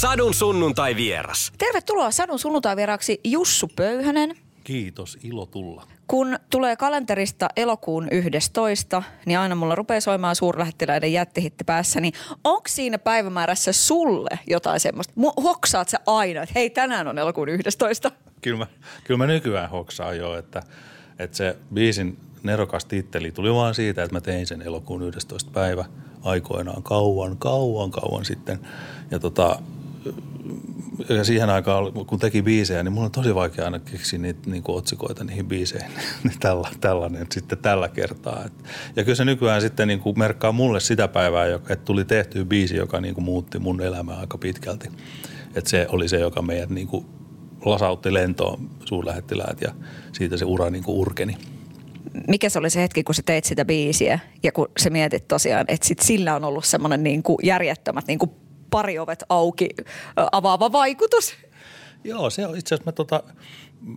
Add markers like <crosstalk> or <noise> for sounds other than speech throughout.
Sadun sunnuntai vieras. Tervetuloa Sadun sunnuntai vieraksi Jussu Pöyhönen. Kiitos, ilo tulla. Kun tulee kalenterista elokuun 11, niin aina mulla rupeaa soimaan suurlähettiläiden jättihitti päässä, niin onko siinä päivämäärässä sulle jotain semmoista? Hoksaat sä aina, että hei tänään on elokuun 11? Kyllä mä, kyllä mä nykyään hoksaan jo, että, että se biisin nerokas titteli tuli vaan siitä, että mä tein sen elokuun 11. päivä aikoinaan kauan, kauan, kauan sitten. Ja tota, ja siihen aikaan, kun teki biisejä, niin mulla on tosi vaikea aina keksiä niitä niin kuin otsikoita niihin biiseihin. <laughs> Niin tällä, tällainen sitten tällä kertaa. Ja kyllä se nykyään sitten niin kuin merkkaa mulle sitä päivää, että tuli tehty biisi, joka niin kuin muutti mun elämää aika pitkälti. Että se oli se, joka meidät niin kuin lasautti lentoon suurlähettiläät ja siitä se ura niin kuin urkeni mikä se oli se hetki, kun sä teit sitä biisiä ja kun sä mietit tosiaan, että sit sillä on ollut semmoinen niin järjettömät niin kuin pari ovet auki avaava vaikutus? Joo, se on itse asiassa mä tota,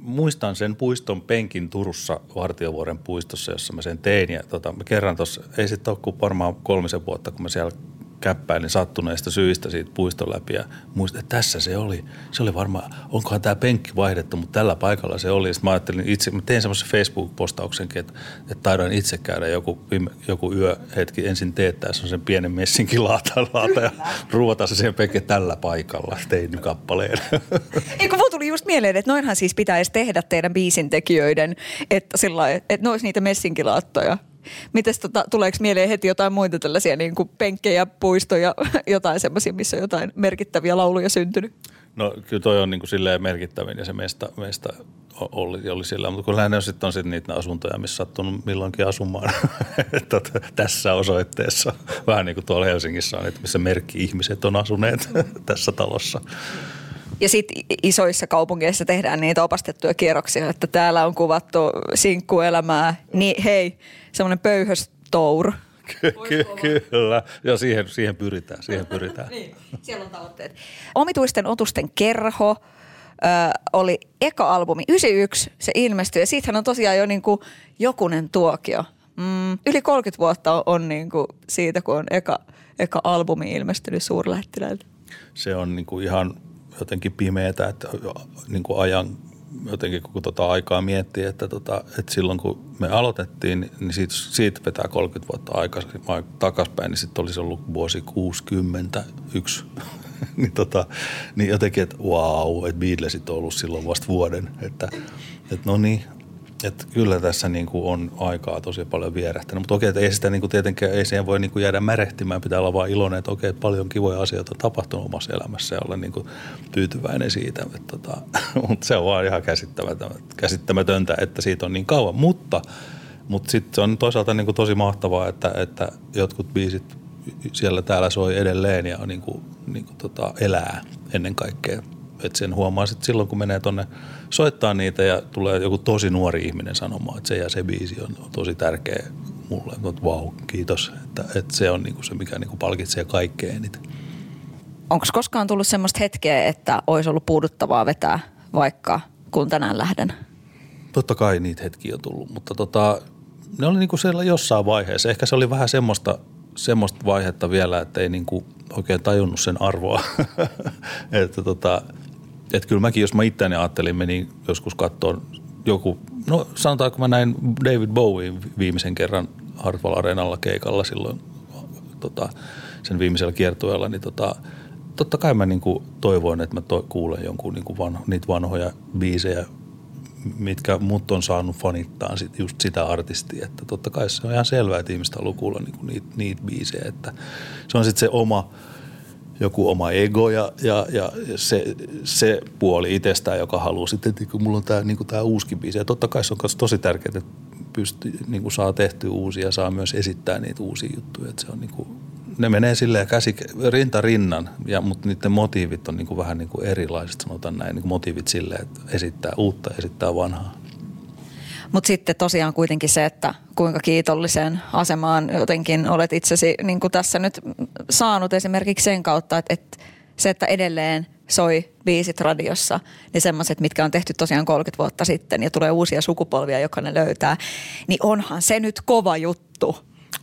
muistan sen puiston penkin Turussa Vartiovuoren puistossa, jossa mä sen tein. Ja tota, mä kerran tuossa, ei sitten ole kuin varmaan kolmisen vuotta, kun mä siellä käppäilin sattuneista syistä siitä puiston läpi ja muistin, että tässä se oli. Se oli varmaan, onkohan tämä penkki vaihdettu, mutta tällä paikalla se oli. Sitten mä ajattelin itse, mä tein semmoisen Facebook-postauksenkin, että, että taidan itse käydä joku, joku yöhetki ensin teettää sen pienen messinkin laata, laata ja ruuvata se siihen penkki tällä paikalla. Tein kappaleen. <laughs> Eikö mulla tuli just mieleen, että noinhan siis pitäisi tehdä teidän biisintekijöiden, että, sillä että ne olisi niitä messinkilaattoja Mites tota, tuleeko mieleen heti jotain muita tällaisia niin kuin penkkejä, puistoja, <laughs> jotain semmoisia, missä on jotain merkittäviä lauluja syntynyt? No kyllä toi on niin kuin silleen merkittävin ja se meistä, meistä oli, oli sillä, mutta kun lähinnä sitten on sitten niitä asuntoja, missä sattunut milloinkin asumaan <laughs> tässä osoitteessa. <laughs> Vähän niin kuin tuolla Helsingissä on, että missä merkki-ihmiset on asuneet tässä talossa. Ja sitten isoissa kaupungeissa tehdään niitä opastettuja kierroksia, että täällä on kuvattu sinkkuelämää. Niin hei, semmoinen pöyhöstour. Ky- ky- kyllä, ja siihen, siihen pyritään, siihen pyritään. <laughs> niin, siellä on tavoitteet. Omituisten otusten kerho ö, oli eka albumi, 91 se ilmestyi ja siitähän on tosiaan jo niin kuin jokunen tuokio. Mm, yli 30 vuotta on, on niin kuin siitä, kun on eka, eka albumi ilmestynyt suurlähettiläiltä. Se on niin kuin ihan jotenkin pimeätä, että niin kuin ajan jotenkin kun tota aikaa miettii, että, tota, että silloin kun me aloitettiin, niin siitä, siitä vetää 30 vuotta aikaisemmin takaspäin, niin sitten olisi ollut vuosi 61. <laughs> niin, tota, niin jotenkin, että wow, että Beatlesit on ollut silloin vasta vuoden. Että, että no niin, että kyllä tässä niin kuin on aikaa tosi paljon vierähtänyt, mutta okei, että ei sitä niin kuin tietenkään, ei siihen voi niin kuin jäädä märehtimään, pitää olla vaan iloinen, että okei, paljon kivoja asioita on tapahtunut omassa elämässä ja olla niin kuin tyytyväinen siitä, että tota, <laughs> mutta se on vaan ihan käsittämätöntä, että siitä on niin kauan, mutta, mutta sitten se on toisaalta niin kuin tosi mahtavaa, että, että jotkut biisit siellä täällä soi edelleen ja niin kuin, niin kuin tota, elää ennen kaikkea että sen huomaa sitten silloin, kun menee tonne soittaa niitä ja tulee joku tosi nuori ihminen sanomaan, että se ja se biisi on, tosi tärkeä mulle. Että vau, wow, kiitos. Että, että se on niinku se, mikä niinku palkitsee kaikkea eniten. Onko koskaan tullut semmoista hetkeä, että olisi ollut puuduttavaa vetää vaikka kun tänään lähden? Totta kai niitä hetkiä on tullut, mutta tota, ne oli niinku siellä jossain vaiheessa. Ehkä se oli vähän semmoista, semmoista vaihetta vielä, että ei niinku oikein tajunnut sen arvoa. <laughs> että tota, että kyllä mäkin, jos mä itseäni ajattelin, menin joskus katsoa joku, no sanotaanko mä näin David Bowie viimeisen kerran Hartwell Areenalla keikalla silloin tota, sen viimeisellä kiertueella, niin tota, totta kai mä niinku toivoin, että mä to, kuulen jonkun niinku vanho, niitä vanhoja biisejä, mitkä mut on saanut fanittaa sit just sitä artistia. Että totta kai se on ihan selvää, että ihmiset haluaa kuulla niinku niitä, niitä biisejä. Että se on sitten se oma – joku oma ego ja, ja, ja se, se puoli itsestään, joka haluaa sitten, että kun mulla on tämä niin tää uusikin biisi. Ja totta kai se on myös tosi tärkeää, että pystyy, niin saa tehtyä uusia ja saa myös esittää niitä uusia juttuja. Että se on niin kuin, ne menee silleen käsi, rinta rinnan, ja, mutta niiden motiivit on niin kuin vähän niin kuin erilaiset, sanotaan näin, niin kuin motiivit silleen, että esittää uutta, esittää vanhaa. Mutta sitten tosiaan kuitenkin se, että kuinka kiitolliseen asemaan jotenkin olet itsesi niin kuin tässä nyt saanut esimerkiksi sen kautta, että, että se, että edelleen soi biisit radiossa, niin semmoiset, mitkä on tehty tosiaan 30 vuotta sitten ja tulee uusia sukupolvia, joka ne löytää, niin onhan se nyt kova juttu.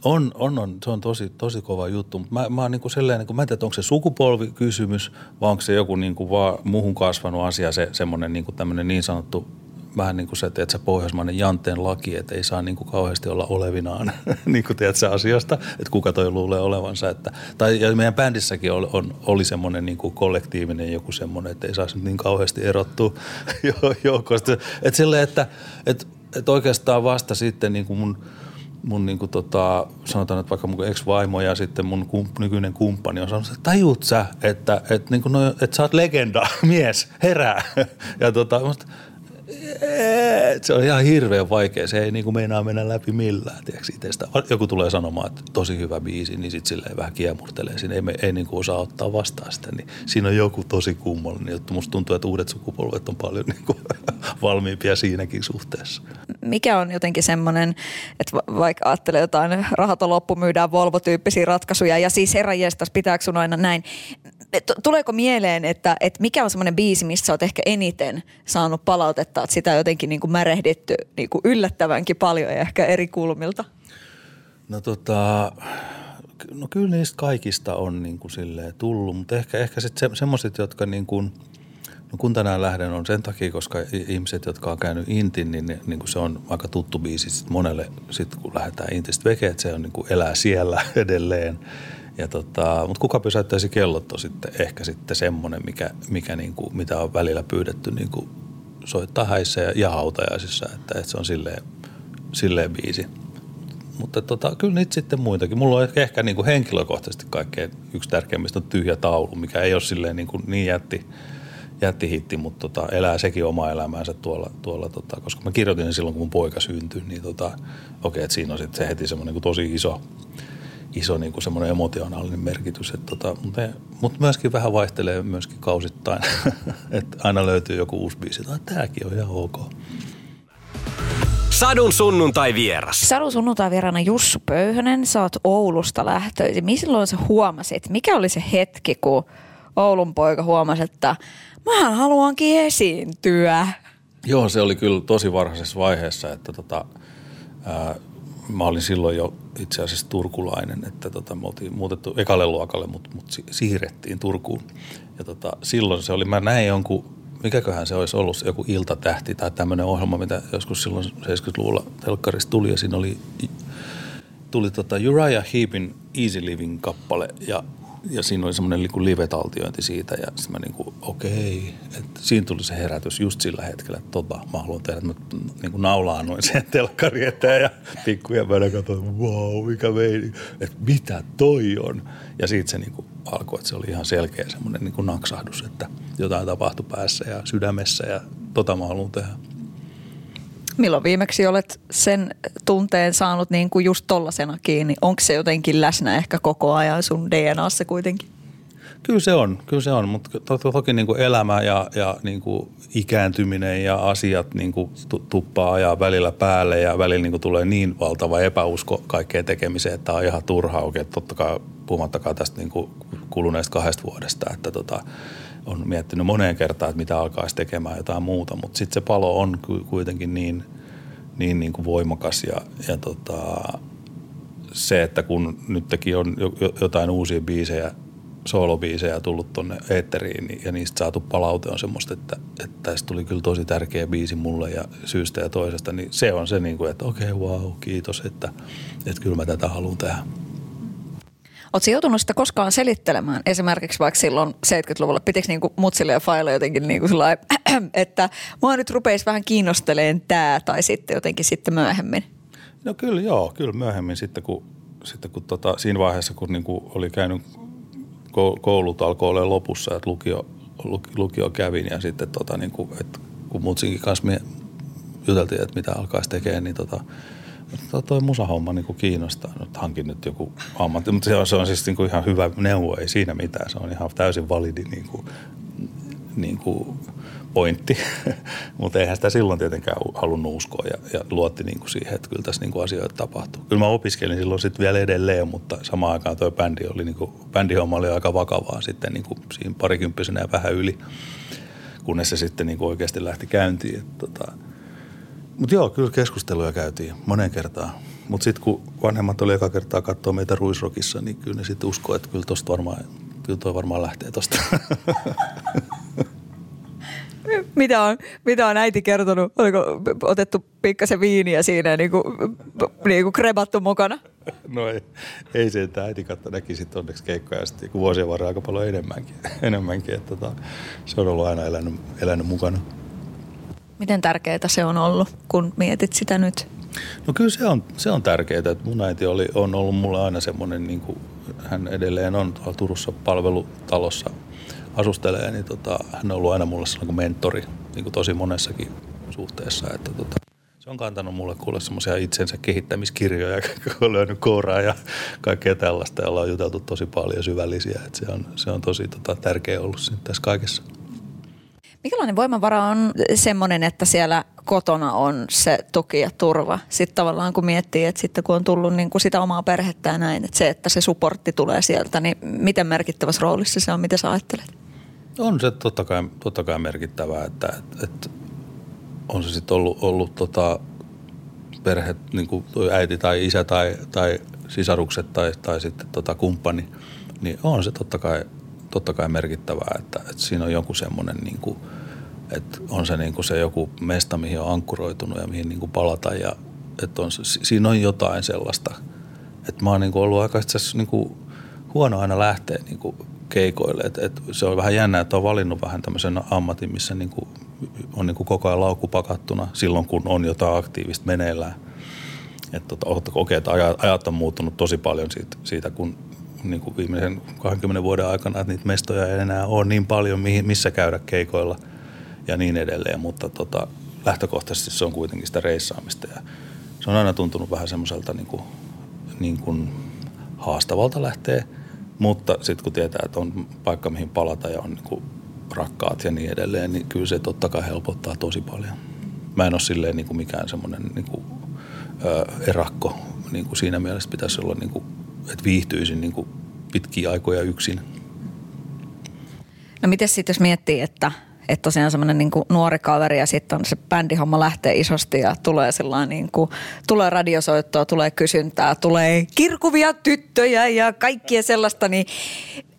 On, on, on. Se on tosi, tosi kova juttu. Mä, mä, niin kuin sellainen, kuin, mä en tiedä, onko se sukupolvikysymys vai onko se joku niin kuin vaan muuhun kasvanut asia, se semmoinen niin, kuin niin sanottu vähän niin kuin se, että se pohjoismainen janteen laki, että ei saa niin kuin kauheasti olla olevinaan, <laughs> niin kuin tiedät se asiasta, että kuka toi luulee olevansa. Että, tai ja meidän bändissäkin oli, on, oli semmoinen niin kuin kollektiivinen joku semmoinen, että ei saisi niin kauheasti erottua <laughs> joukosta. Että silleen, että, että, että oikeastaan vasta sitten niin kuin mun – mun niin kuin tota, sanotaan, että vaikka mun ex-vaimo ja sitten mun kump, nykyinen kumppani on sanonut, että tajut sä, että, että, niin kuin no, että sä oot legenda, <laughs> mies, herää. Ja tota, musta, se on ihan hirveän vaikea. Se ei niinku meinaa mennä läpi millään, tiedätkö. Joku tulee sanomaan, että tosi hyvä biisi, niin sitten silleen vähän kiemurtelee. Siinä ei, ei niinku osaa ottaa vastaan sitä. Niin siinä on joku tosi kummallinen juttu. Musta tuntuu, että uudet sukupolvet on paljon niinku <laughs> valmiimpia siinäkin suhteessa. Mikä on jotenkin semmoinen, että vaikka ajattelee jotain rahaton loppu, myydään Volvo-tyyppisiä ratkaisuja ja siis herra jestas, pitääkö sun aina näin. Tuleeko mieleen, että, että mikä on semmoinen biisi, missä olet ehkä eniten saanut palautetta, että sitä on jotenkin niin kuin märehditty niin kuin yllättävänkin paljon ja ehkä eri kulmilta? No tota, no kyllä niistä kaikista on niin kuin silleen tullut, mutta ehkä, ehkä sitten se, semmoiset, jotka niin kuin, no kun tänään lähden on sen takia, koska ihmiset, jotka on käynyt Intin, niin, niin kuin se on aika tuttu biisi sit monelle, sit kun lähdetään Intistä veke, että se on niin kuin elää siellä <laughs> edelleen. Ja tota, mutta kuka pysäyttäisi kellot on sitten ehkä sitten semmoinen, mikä, mikä niin kuin, mitä on välillä pyydetty niin kuin soittaa häissä ja, ja hautajaisissa, että, että se on silleen, silleen biisi. Mutta tota, kyllä niitä sitten muitakin. Mulla on ehkä, ehkä niin kuin henkilökohtaisesti kaikkein yksi tärkeimmistä on tyhjä taulu, mikä ei ole silleen niin, kuin niin jätti, jättihitti, mutta tota, elää sekin oma elämäänsä tuolla, tuolla tota, koska mä kirjoitin sen silloin, kun mun poika syntyi, niin tota, okei, okay, että siinä on sitten se heti semmoinen niin tosi iso, iso niin kuin semmoinen emotionaalinen merkitys. Että tota, mutta, mutta myöskin vähän vaihtelee myöskin kausittain, <laughs> että aina löytyy joku uusi biisi, että tämäkin on ihan ok. Sadun sunnuntai vieras. Sadun sunnuntai vierana Jussu Pöyhönen, sä oot Oulusta lähtöisin. Milloin sä huomasit, mikä oli se hetki, kun Oulun poika huomasi, että mä haluankin esiintyä? Joo, se oli kyllä tosi varhaisessa vaiheessa, että tota, ää, mä olin silloin jo itse asiassa turkulainen, että tota, me oltiin muutettu ekalle luokalle, mutta mut siirrettiin Turkuun. Ja tota, silloin se oli, mä näin jonkun, mikäköhän se olisi ollut, joku iltatähti tai tämmöinen ohjelma, mitä joskus silloin 70-luvulla telkkarista tuli ja siinä oli tuli tota Uriah Heepin Easy Living kappale ja ja siinä oli semmoinen niin live-taltiointi siitä ja sitten mä niin kuin, okei, että siinä tuli se herätys just sillä hetkellä, että tota, mä haluan tehdä, että mä niin kuin naulaan noin sen telkkari eteen ja pikkuja mä katsoin, wow, mikä meini, että mitä toi on. Ja siitä se niin kuin alkoi, että se oli ihan selkeä semmoinen niin kuin naksahdus, että jotain tapahtui päässä ja sydämessä ja tota mä haluan tehdä. Milloin viimeksi olet sen tunteen saanut niin kuin just tollasena kiinni? Onko se jotenkin läsnä ehkä koko ajan sun DNAssa kuitenkin? Kyllä se on, kyllä se on, mutta to, to, toki niin kuin elämä ja, ja niin kuin ikääntyminen ja asiat niin kuin tuppaa ajaa välillä päälle ja välillä niin kuin tulee niin valtava epäusko kaikkeen tekemiseen, että on ihan turha oikein, totta kai puhumattakaan tästä niin kuin kuluneesta kahdesta vuodesta, että tota, on miettinyt moneen kertaan, että mitä alkaisi tekemään jotain muuta, mutta sitten se palo on kuitenkin niin, niin, niin kuin voimakas ja, ja tota, se, että kun nytkin on jotain uusia biisejä, soolobiisejä tullut tuonne eetteriin niin, ja niistä saatu palaute on semmoista, että, että tästä tuli kyllä tosi tärkeä biisi mulle ja syystä ja toisesta, niin se on se, niin kuin, että okei, okay, wow, kiitos, että, että kyllä mä tätä haluan tehdä. Oletko joutunut sitä koskaan selittelemään? Esimerkiksi vaikka silloin 70-luvulla, pitikö niinku mutsille ja failla jotenkin niinku sillai, <clears throat> että mua nyt rupeisi vähän kiinnosteleen tämä tai sitten jotenkin sitten myöhemmin? No kyllä joo, kyllä myöhemmin sitten kun, sitten kun tota, siinä vaiheessa kun niinku oli käynyt koulut alkoi olla lopussa, että lukio, lukio kävin ja sitten tota, niinku, että kun mutsinkin kanssa me juteltiin, että mitä alkaisi tekemään, niin tota, toi, toi musahomma niin kiinnostaa. Nyt hankin nyt joku ammatti, mutta se on, se on siis niin kuin ihan hyvä neuvo, ei siinä mitään. Se on ihan täysin validi niin kuin, niin kuin pointti, <laughs> mutta eihän sitä silloin tietenkään halunnut uskoa ja, ja luotti niin kuin siihen, että kyllä tässä niin kuin asioita tapahtuu. Kyllä mä opiskelin silloin sitten vielä edelleen, mutta samaan aikaan tuo bändi oli, niin kuin, bändihomma oli aika vakavaa sitten niin kuin siinä parikymppisenä ja vähän yli, kunnes se sitten niin kuin oikeasti lähti käyntiin. Että, tota, mutta joo, kyllä keskusteluja käytiin monen kertaan. Mutta sitten kun vanhemmat oli eka kertaa katsoa meitä Ruisrokissa, niin kyllä ne sitten uskoo, että kyllä tosta varmaan, kyllä toi varmaan lähtee tosta. <laughs> Mitä on, mitä on äiti kertonut? Oliko otettu pikkasen viiniä siinä niin kuin, niin kuin krebattu mukana? <laughs> No ei, ei se, että äiti katto näki sitten onneksi keikkoja sitten vuosien varrella aika paljon enemmänkin. enemmänkin että tota, se on ollut aina elänyt, elänyt mukana. Miten tärkeää se on ollut, kun mietit sitä nyt? No kyllä se on, se on tärkeää, että mun äiti oli, on ollut mulle aina semmoinen, niin kuin hän edelleen on tuolla Turussa palvelutalossa asustelee, niin tota, hän on ollut aina mulle sellainen mentori niin kuin tosi monessakin suhteessa, että tota, se on kantanut mulle kuule semmoisia itsensä kehittämiskirjoja, <laughs> kun on löynyt kooraa ja kaikkea tällaista, ja ollaan juteltu tosi paljon syvällisiä, että se on, se on tosi tota, tärkeä ollut tässä kaikessa. Mikälainen voimavara on semmoinen, että siellä kotona on se tuki ja turva? Sitten tavallaan kun miettii, että sitten kun on tullut niin kuin sitä omaa perhettä ja näin, että se, että se supportti tulee sieltä, niin miten merkittävässä roolissa se on? Mitä sä ajattelet? On se totta kai, totta kai merkittävää, että, että, on se sitten ollut, ollut tota perhe, niin kuin äiti tai isä tai, tai sisarukset tai, tai sitten tota kumppani, niin on se totta kai totta kai merkittävää, että, että siinä on joku semmoinen, niin kuin, että on se, niin kuin se joku mesta, mihin on ankkuroitunut ja mihin niin kuin palata ja että on, siinä on jotain sellaista. Että mä oon niin kuin ollut aika itse niin kuin huono aina lähteä niin kuin keikoille. Et, et se on vähän jännä, että on valinnut vähän tämmöisen ammatin, missä niin kuin on niin kuin koko ajan laukku pakattuna silloin, kun on jotain aktiivista meneillään. Että tota, okei, että ajat on muuttunut tosi paljon siitä, siitä kun niin kuin viimeisen 20 vuoden aikana, että niitä mestoja ei enää ole niin paljon, missä käydä keikoilla ja niin edelleen, mutta tota, lähtökohtaisesti se on kuitenkin sitä reissaamista ja se on aina tuntunut vähän semmoiselta niin kuin, niin kuin haastavalta lähteä, mutta sitten kun tietää, että on paikka mihin palata ja on niin kuin rakkaat ja niin edelleen, niin kyllä se totta kai helpottaa tosi paljon. Mä en ole silleen niin kuin mikään semmoinen niin kuin, ö, erakko, niin kuin siinä mielessä pitäisi olla niin kuin että viihtyisin niin kuin pitkiä aikoja yksin. No miten sitten jos miettii, että, että tosiaan semmoinen niin nuori kaveri ja sitten se bändihomma lähtee isosti ja tulee sellainen niin kuin, tulee radiosoittoa, tulee kysyntää, tulee kirkuvia tyttöjä ja kaikkia sellaista, niin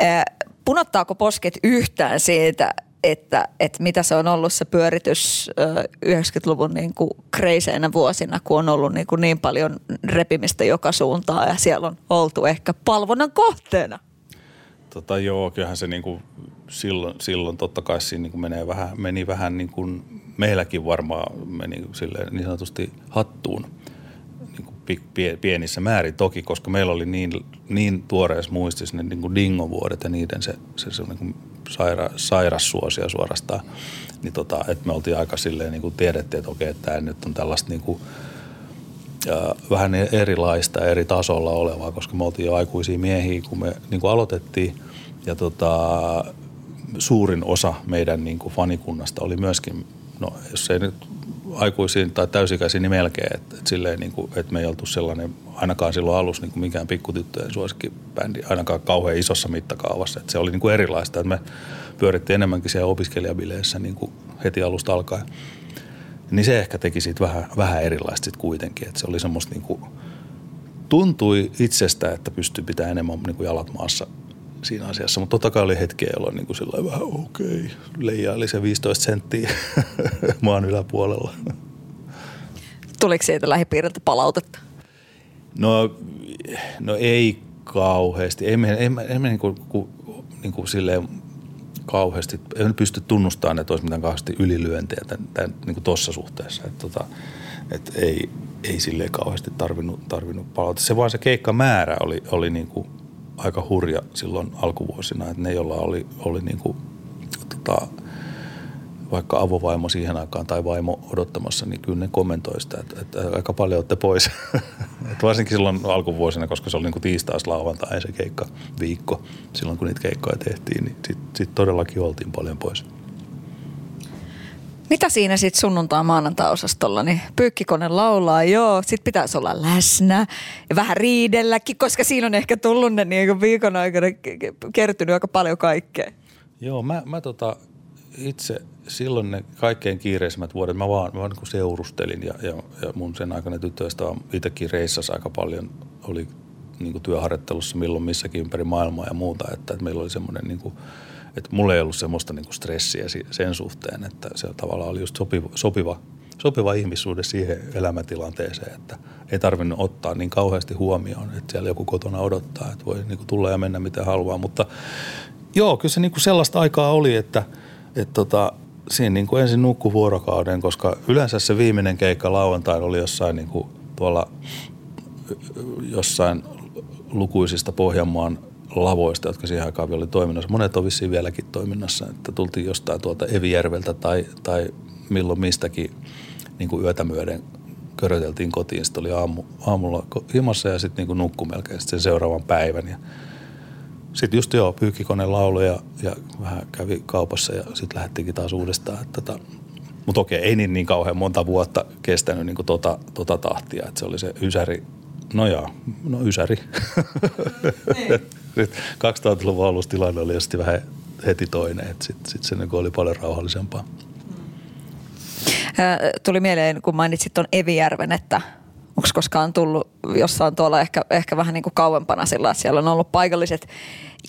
äh, punottaako posket yhtään siitä, että, että mitä se on ollut se pyöritys 90-luvun niin kuin kreiseinä vuosina, kun on ollut niin, kuin niin paljon repimistä joka suuntaan ja siellä on oltu ehkä palvonnan kohteena. Tota, joo, kyllähän se niin kuin silloin, silloin totta kai siinä niin kuin menee vähän, meni vähän niin kuin meilläkin varmaan meni niin sanotusti hattuun pienissä määrin toki, koska meillä oli niin, niin tuoreessa muistissa ne niin kuin dingovuodet ja niiden se, se, se niin kuin saira, sairassuosia suorastaan, niin tota, että me oltiin aika silleen niin kuin tiedettiin, että okei, että tämä nyt on tällaista niin kuin, ja vähän erilaista eri tasolla olevaa, koska me oltiin jo aikuisia miehiä, kun me niin kuin aloitettiin. Ja tota, suurin osa meidän niin kuin fanikunnasta oli myöskin, no jos ei nyt aikuisiin tai täysikäisiin, niin melkein. Että et silleen, niin kuin, että me ei oltu sellainen, ainakaan silloin alussa niin kuin mikään pikkutyttöjen suosikkibändi, ainakaan kauhean isossa mittakaavassa. Että se oli niin kuin erilaista, että me pyörittiin enemmänkin siellä opiskelijabileissä niin kuin heti alusta alkaen. Niin se ehkä teki siitä vähän, vähän erilaista sitten kuitenkin, että se oli semmoista niin kuin, tuntui itsestä, että pystyy pitämään enemmän niin kuin jalat maassa siinä asiassa. Mutta totta kai oli hetkiä, jolloin niin kuin vähän okei, okay, leijaili se 15 senttiä <laughs> maan yläpuolella. Tuliko siitä lähipiiriltä palautetta? No, no ei kauheasti. Ei me, ei me, ei me niin kuin, ku, niin kuin silleen kauheasti, ei pysty tunnustamaan, että olisi mitään kauheasti ylilyöntejä tämän, tämän, niin tuossa suhteessa. Että, tota, että ei, ei silleen kauheasti tarvinnut, tarvinnut palautetta. Se vaan se keikkamäärä oli, oli niin kuin aika hurja silloin alkuvuosina, että ne, joilla oli, oli niin kuin, tota, vaikka avovaimo siihen aikaan tai vaimo odottamassa, niin kyllä ne kommentoi sitä, että, että aika paljon olette pois. <laughs> et varsinkin silloin alkuvuosina, koska se oli niin kuin tiistaas lauantai se keikka viikko, silloin kun niitä keikkoja tehtiin, niin sitten sit todellakin oltiin paljon pois. Mitä siinä sitten sunnuntai maanantai-osastolla? Niin pyykkikone laulaa, joo, sitten pitäisi olla läsnä ja vähän riidelläkin, koska siinä on ehkä tullut ne niin viikon aikana kertynyt aika paljon kaikkea. Joo, mä, mä tota, itse silloin ne kaikkein kiireisimmät vuodet, mä vaan, mä vaan niin seurustelin ja, ja, ja mun sen aikana tytöistä on itsekin reissassa aika paljon, oli niin kuin työharjoittelussa milloin missäkin ympäri maailmaa ja muuta, että, että meillä oli semmoinen niin kuin, että mulla ei ollut semmoista niin kuin stressiä sen suhteen, että se tavallaan oli just sopiva, sopiva, sopiva ihmissuhde siihen elämäntilanteeseen, että ei tarvinnut ottaa niin kauheasti huomioon, että siellä joku kotona odottaa, että voi niin kuin tulla ja mennä miten haluaa, mutta joo, kyllä se niin kuin sellaista aikaa oli, että, että tota, siinä niin kuin ensin nukku vuorokauden, koska yleensä se viimeinen keikka lauantaina oli jossain niin kuin tuolla jossain lukuisista Pohjanmaan lavoista, jotka siihen aikaan oli toiminnassa. Monet on vissiin vieläkin toiminnassa, että tultiin jostain tuolta Evijärveltä tai, tai milloin mistäkin niin kuin yötä myöden köröteltiin kotiin. Sitten oli aamu, aamulla himassa ja sitten niin nukku melkein sen seuraavan päivän. Ja sitten just joo, pyykkikone laulu ja, ja vähän kävi kaupassa ja sitten lähdettiinkin taas uudestaan. Tota, Mutta okei, ei niin, niin kauhean monta vuotta kestänyt niin tota, tota tahtia, että se oli se ysäri, no joo, no ysäri. Niin. <laughs> 2000-luvun alussa tilanne oli sitten vähän heti toinen, että sitten sit se niin oli paljon rauhallisempaa. Tuli mieleen, kun mainitsit tuon Evijärven, että onko koskaan tullut jossain tuolla ehkä, ehkä vähän niin kuin kauempana sillä, että siellä on ollut paikalliset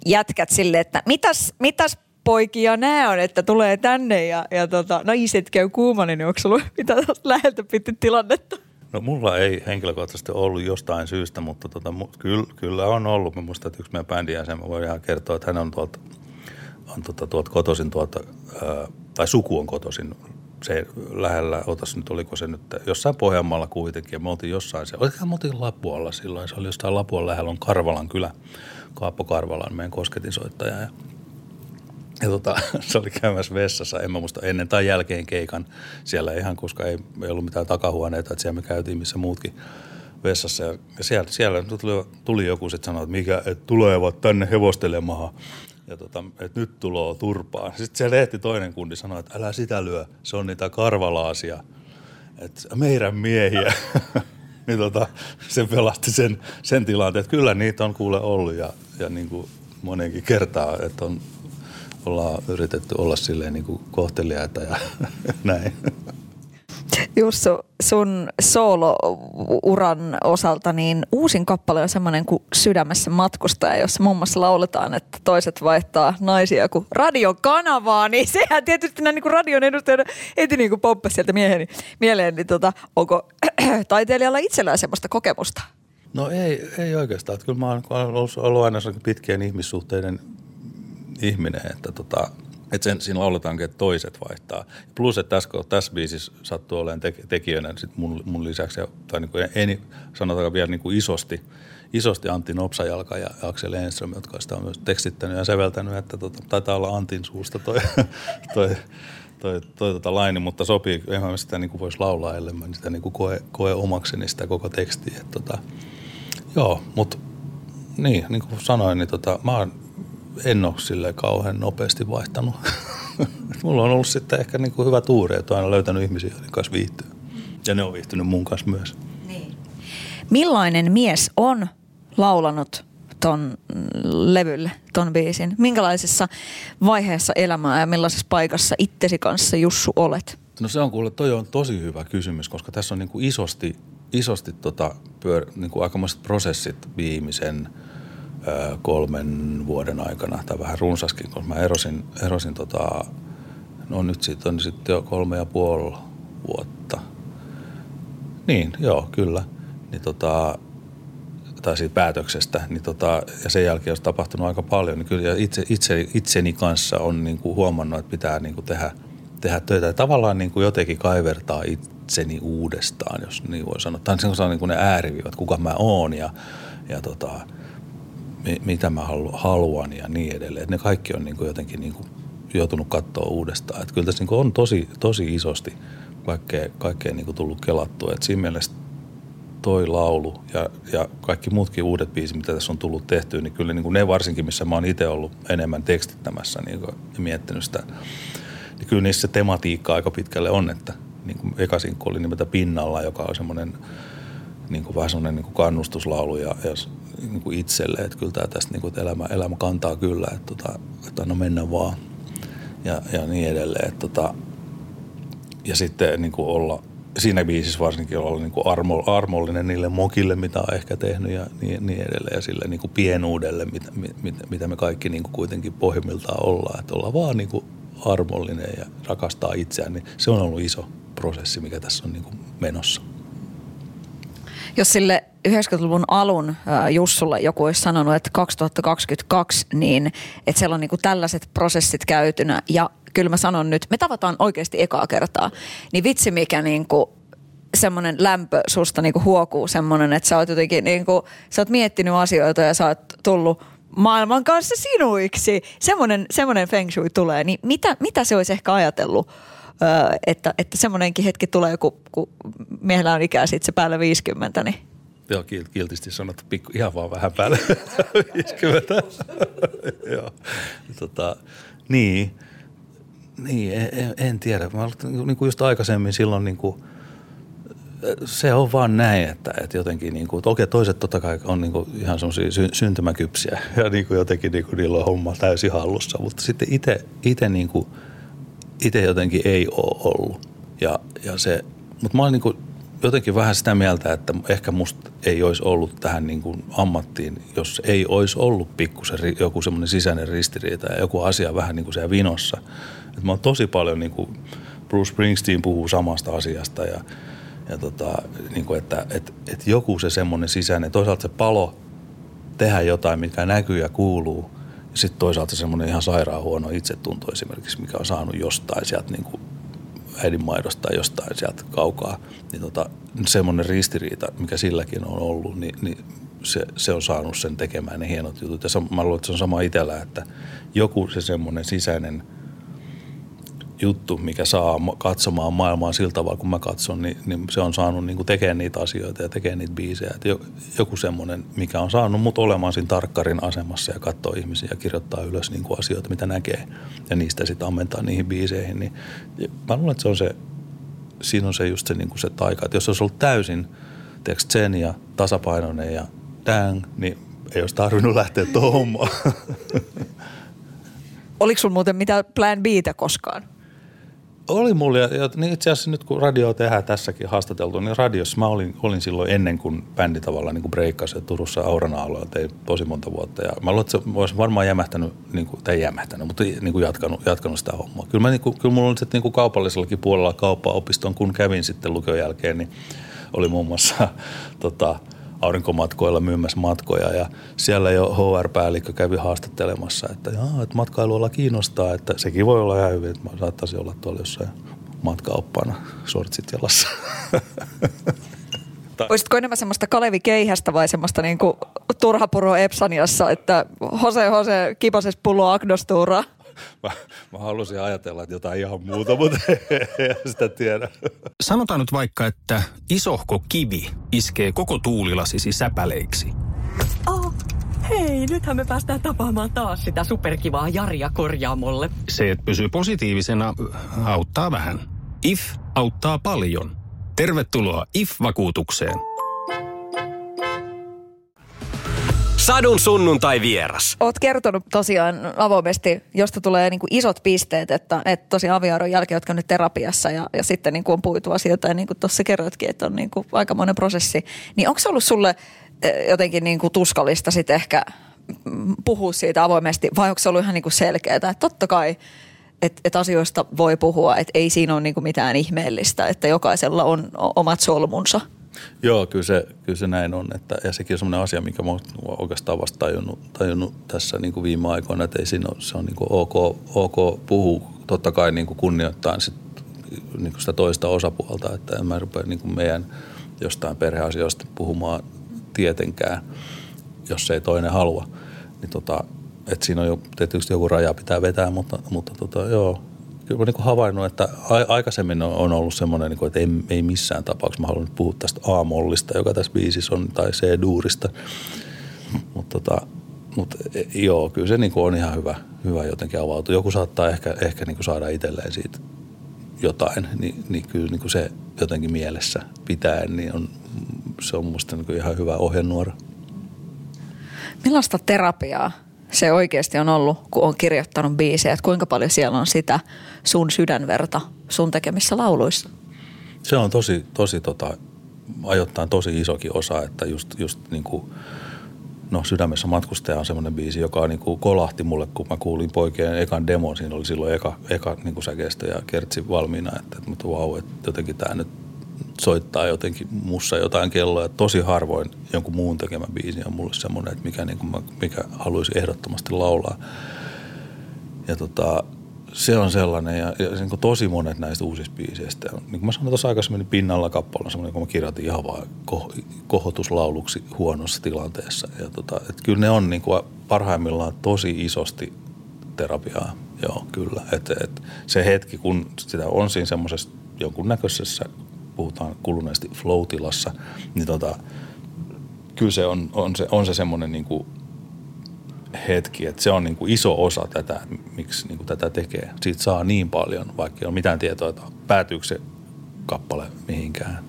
jätkät sille, että mitäs, mitäs poikia nämä on, että tulee tänne ja, ja tota, naiset käy kuumani, niin onko sulla mitä läheltä piti tilannetta? No mulla ei henkilökohtaisesti ollut jostain syystä, mutta tota, kyllä, kyllä on ollut. Mä muistan, että yksi meidän bändin jäsen, mä voin ihan kertoa, että hän on tuolta, on tuota, tuolta kotoisin tuolta, tai suku on kotoisin se lähellä, otas nyt, oliko se nyt jossain Pohjanmaalla kuitenkin, ja me oltiin jossain, se, olikohan me oltiin Lapualla silloin, se oli jostain Lapuan lähellä, on Karvalan kylä, Kaappo Karvalan, meidän kosketinsoittaja, ja ja tota, <laughs> se oli käymässä vessassa, en mä muista ennen tai jälkeen keikan siellä ihan, koska ei, ei ollut mitään takahuoneita, että siellä me käytiin missä muutkin vessassa. Ja, siellä, siellä tuli, tuli joku sitten sanoi, että mikä, että tulevat tänne hevostelemaan ja tota, että nyt tuloa turpaan. Sitten se lehti toinen kundi sanoi, että älä sitä lyö, se on niitä karvalaasia, että meidän miehiä. <laughs> niin tota, se pelasti sen, sen tilanteen, että kyllä niitä on kuule ollut ja, ja niin kuin monenkin kertaa, että on, ollaan yritetty olla silleen niin kuin kohteliaita ja <laughs> näin. Jussu, sun soolo-uran osalta, niin uusin kappale on semmoinen kuin Sydämessä matkustaja, jossa muun muassa lauletaan, että toiset vaihtaa naisia kuin radiokanavaa, niin sehän tietysti näin niin kuin radion edustajana heti niin kuin poppasi sieltä mieheni, mieleen, niin tota, onko <clears throat> taiteilijalla itsellään semmoista kokemusta? No ei, ei oikeastaan. Kyllä mä oon ollut aina pitkien ihmissuhteiden ihminen, että tota, että sen, siinä lauletaankin, että toiset vaihtaa. Plus, että tässä, tässä biisissä sattuu olemaan te, tekijöinä sit mun, mun lisäksi, tai niin kuin ei, sanotaan vielä niin kuin isosti, isosti Antti Nopsajalka ja Aksel Enström, jotka sitä on myös tekstittänyt ja säveltänyt, että tota, taitaa olla Antin suusta toi, <laughs> toi, toi, toi, tota laini, mutta sopii, en mä sitä niin kuin voisi laulaa, ellei mä sitä niin kuin koe, koe omakseni sitä koko tekstiä. Tota, joo, mutta niin, niin kuin sanoin, niin tota, mä oon en ole sille kauhean nopeasti vaihtanut. <laughs> Mulla on ollut sitten ehkä niin kuin hyvä tuuri, että aina löytänyt ihmisiä, joiden kanssa viihtyy. Ja ne on viihtynyt mun kanssa myös. Niin. Millainen mies on laulanut ton levylle, ton biisin? Minkälaisessa vaiheessa elämää ja millaisessa paikassa itsesi kanssa Jussu olet? No se on kuule, toi on tosi hyvä kysymys, koska tässä on niin kuin isosti, isosti tota pyör, niin kuin aikamoiset prosessit viimeisen – kolmen vuoden aikana, tai vähän runsaskin, kun mä erosin, erosin tota, no nyt siitä on sitten jo kolme ja puoli vuotta. Niin, joo, kyllä. Niin tota, tai siitä päätöksestä, niin tota, ja sen jälkeen on tapahtunut aika paljon, niin kyllä itse, itse, itseni kanssa on niin kuin huomannut, että pitää niin kuin tehdä, tehdä töitä ja tavallaan niin kuin jotenkin kaivertaa itseni uudestaan, jos niin voi sanoa. Se on niin kuin ne ääriviivat, kuka mä oon ja, ja tota, mitä mä haluan ja niin edelleen. ne kaikki on niin kuin jotenkin niin kuin joutunut katsoa uudestaan. Että kyllä tässä niin on tosi, tosi isosti kaikkea, kaikkea niin tullut kelattua. Et siinä mielessä toi laulu ja, ja kaikki muutkin uudet biisit, mitä tässä on tullut tehtyä, niin kyllä niin kuin ne varsinkin, missä mä oon itse ollut enemmän tekstittämässä niin kuin, ja miettinyt sitä, niin kyllä niissä se tematiikka aika pitkälle on, että niin kuin eka sinkku oli nimeltä Pinnalla, joka on semmoinen niin kuin vähän semmoinen niin kuin kannustuslaulu ja, ja niin kuin itselle, että kyllä tämä tästä niin kuin, elämä, elämä kantaa kyllä, että, tota, että anna mennä vaan ja, ja niin edelleen. Että, tota, ja sitten niin kuin olla, siinä biisissä varsinkin olla niin kuin armo, armollinen niille mokille, mitä on ehkä tehnyt ja niin, niin edelleen. Ja sille niin kuin pienuudelle, mitä, mit, mitä me kaikki niin kuin kuitenkin pohjimmiltaan ollaan. Että ollaan vaan niin kuin armollinen ja rakastaa itseään, niin se on ollut iso prosessi, mikä tässä on niin kuin menossa. Jos sille 90-luvun alun Jussulle joku olisi sanonut, että 2022, niin että siellä on niin kuin tällaiset prosessit käytynä ja kyllä mä sanon nyt, me tavataan oikeasti ekaa kertaa, niin vitsi mikä niin kuin semmoinen lämpö susta niinku huokuu semmoinen, että sä oot jotenkin niinku, sä oot miettinyt asioita ja sä oot tullut maailman kanssa sinuiksi. Semmoinen, semmoinen feng shui tulee. Niin mitä, mitä se olisi ehkä ajatellut, että, että semmoinenkin hetki tulee, kun, kun miehellä on ikää sitten se päällä 50, niin Joo, kiltisti sanottu, pikku, ihan vaan vähän päälle <laughs> 50. <laughs> Joo. Tota, niin, niin en, en tiedä. Mä niin kuin just aikaisemmin silloin niin kuin, se on vaan näin, että, että jotenkin niin kuin, okei toiset totta kai on niin kuin ihan semmoisia sy, syntymäkypsiä ja niin kuin jotenkin niin kuin niillä on homma täysin hallussa, mutta sitten itse niin kuin, itse jotenkin ei ole ollut. Ja, ja se, mutta mä olen niin jotenkin vähän sitä mieltä, että ehkä musta ei olisi ollut tähän niin kuin ammattiin, jos ei olisi ollut pikkusen joku semmoinen sisäinen ristiriita ja joku asia vähän niin kuin siellä vinossa. Et mä oon tosi paljon, niin kuin Bruce Springsteen puhuu samasta asiasta ja, ja tota, niin kuin että et, et joku se semmoinen sisäinen, toisaalta se palo tehdä jotain, mikä näkyy ja kuuluu – sitten toisaalta semmoinen ihan sairaan huono itsetunto esimerkiksi, mikä on saanut jostain sieltä niin kuin äidinmaidosta tai jostain sieltä kaukaa, niin tota, semmoinen ristiriita, mikä silläkin on ollut, niin, niin se, se on saanut sen tekemään ne hienot jutut. Ja mä luulen, että se on sama itsellä, että joku se semmoinen sisäinen – juttu, mikä saa katsomaan maailmaa sillä tavalla, kun mä katson, niin, niin se on saanut niin tekemään niitä asioita ja tekemään niitä biisejä. Et joku semmoinen, mikä on saanut mut olemaan siinä tarkkarin asemassa ja katsoa ihmisiä ja kirjoittaa ylös niin kuin asioita, mitä näkee ja niistä sitten ammentaa niihin biiseihin. Niin, mä luulen, että se on se, siinä on se just se, niin kuin se taika, että jos olisi ollut täysin tiedätkö, sen ja tasapainoinen ja dang, niin ei olisi tarvinnut lähteä tuohon Oliko sulla muuten mitä plan Btä koskaan? Oli mulla, ja, niin itse asiassa nyt kun radio tehdään tässäkin haastateltu, niin radiossa mä olin, olin silloin ennen kuin bändi tavallaan niin kuin breikkasi Turussa Aurana alueella tein tosi monta vuotta. Ja mä luulen, että se olisi varmaan jämähtänyt, niin kuin, tai jämähtänyt, mutta niin kuin jatkanut, jatkanut sitä hommaa. Kyllä, mä, niin kuin, kyllä mulla oli sitten niin kuin kaupallisellakin puolella kauppaopiston, kun kävin sitten lukion jälkeen, niin oli muun muassa <laughs> tota, aurinkomatkoilla myymässä matkoja ja siellä jo HR-päällikkö kävi haastattelemassa, että, jaa, että matkailualla kiinnostaa, että sekin voi olla ihan hyvin, että mä saattaisin olla tuolla jossain matkaoppana sortsit jalassa. <laughs> Voisitko enemmän semmoista Kalevi Keihästä vai semmoista niinku turhapuro Epsaniassa, että Jose Jose kiposes pullo agnostuuraa? Mä, mä halusin ajatella, että jotain ihan muuta, mutta <laughs> ei sitä tiedä. Sanotaan nyt vaikka, että isohko kivi iskee koko tuulilasisi säpäleiksi. Oh, hei, nythän me päästään tapaamaan taas sitä superkivaa Jaria korjaamolle. Se, että pysyy positiivisena, auttaa vähän. IF auttaa paljon. Tervetuloa IF-vakuutukseen. Sadun sunnuntai vieras. Oot kertonut tosiaan avoimesti, josta tulee niin kuin isot pisteet, että, että tosiaan avioeron jälkeen, jotka on nyt terapiassa ja, ja sitten niin kuin on puhuttu asioita ja niin kuin tuossa kerroitkin, että on niin kuin aikamoinen prosessi. Niin onko se ollut sulle eh, jotenkin niin kuin tuskallista sitten ehkä puhua siitä avoimesti vai onko se ollut ihan niin kuin selkeää, että totta kai että et asioista voi puhua, että ei siinä ole niin kuin mitään ihmeellistä, että jokaisella on omat solmunsa – Joo, kyllä se, kyllä se näin on. Että, ja sekin on sellainen asia, mä oon oikeastaan vasta tajunnut, tajunnut tässä niin kuin viime aikoina, että ei siinä ole, se on niin kuin ok, ok puhua totta kai niin kuin kunnioittaa sit, niin kuin sitä toista osapuolta, että en mä rupea niin kuin meidän jostain perheasioista puhumaan tietenkään, jos ei toinen halua. Niin tota, että siinä on jo tietysti joku raja pitää vetää, mutta, mutta tota, joo, kyllä niin havainnut, että aikaisemmin on, ollut semmoinen, niin kuin, että ei, ei missään tapauksessa mä haluan nyt puhua tästä A-mollista, joka tässä biisissä on, tai C-duurista. Mutta tota, mut, e, joo, kyllä se niin kuin on ihan hyvä, hyvä jotenkin avautua. Joku saattaa ehkä, ehkä niin kuin saada itselleen siitä jotain, niin, niin kyllä niin kuin se jotenkin mielessä pitäen, niin on, se on musta niin kuin ihan hyvä ohjenuora. Millaista terapiaa se oikeasti on ollut, kun on kirjoittanut biisejä? Että kuinka paljon siellä on sitä sun sydänverta sun tekemissä lauluissa? Se on tosi, tosi tota, ajoittain tosi isokin osa, että just, just niin kuin, no Sydämessä matkustaja on semmoinen biisi, joka niin kuin kolahti mulle, kun mä kuulin poikien ekan demon. Siinä oli silloin eka, eka niin kuin säkeistö ja kertsi valmiina, että, että vau, että jotenkin tämä nyt soittaa jotenkin mussa jotain kelloa. Tosi harvoin jonkun muun tekemä biisi on mulle semmoinen, että mikä, niin kuin mä, mikä haluaisi ehdottomasti laulaa. Ja tota, se on sellainen, ja, ja niin kuin tosi monet näistä uusista biiseistä, niin kuin mä sanoin tuossa aikaisemmin, niin pinnalla kappale on semmoinen, kun mä kirjoitin ihan vaan koh, kohotuslauluksi huonossa tilanteessa. Ja tota, et kyllä ne on niin kuin parhaimmillaan tosi isosti terapiaa, joo kyllä. Et, et se hetki, kun sitä on siinä semmoisessa jonkunnäköisessä puhutaan kuluneesti flow-tilassa, niin tota, kyllä se on, on se, on se semmoinen niin kuin hetki, että se on niin kuin iso osa tätä, miksi niin kuin tätä tekee. Siitä saa niin paljon, vaikka ei ole mitään tietoa, että päätyykö se kappale mihinkään.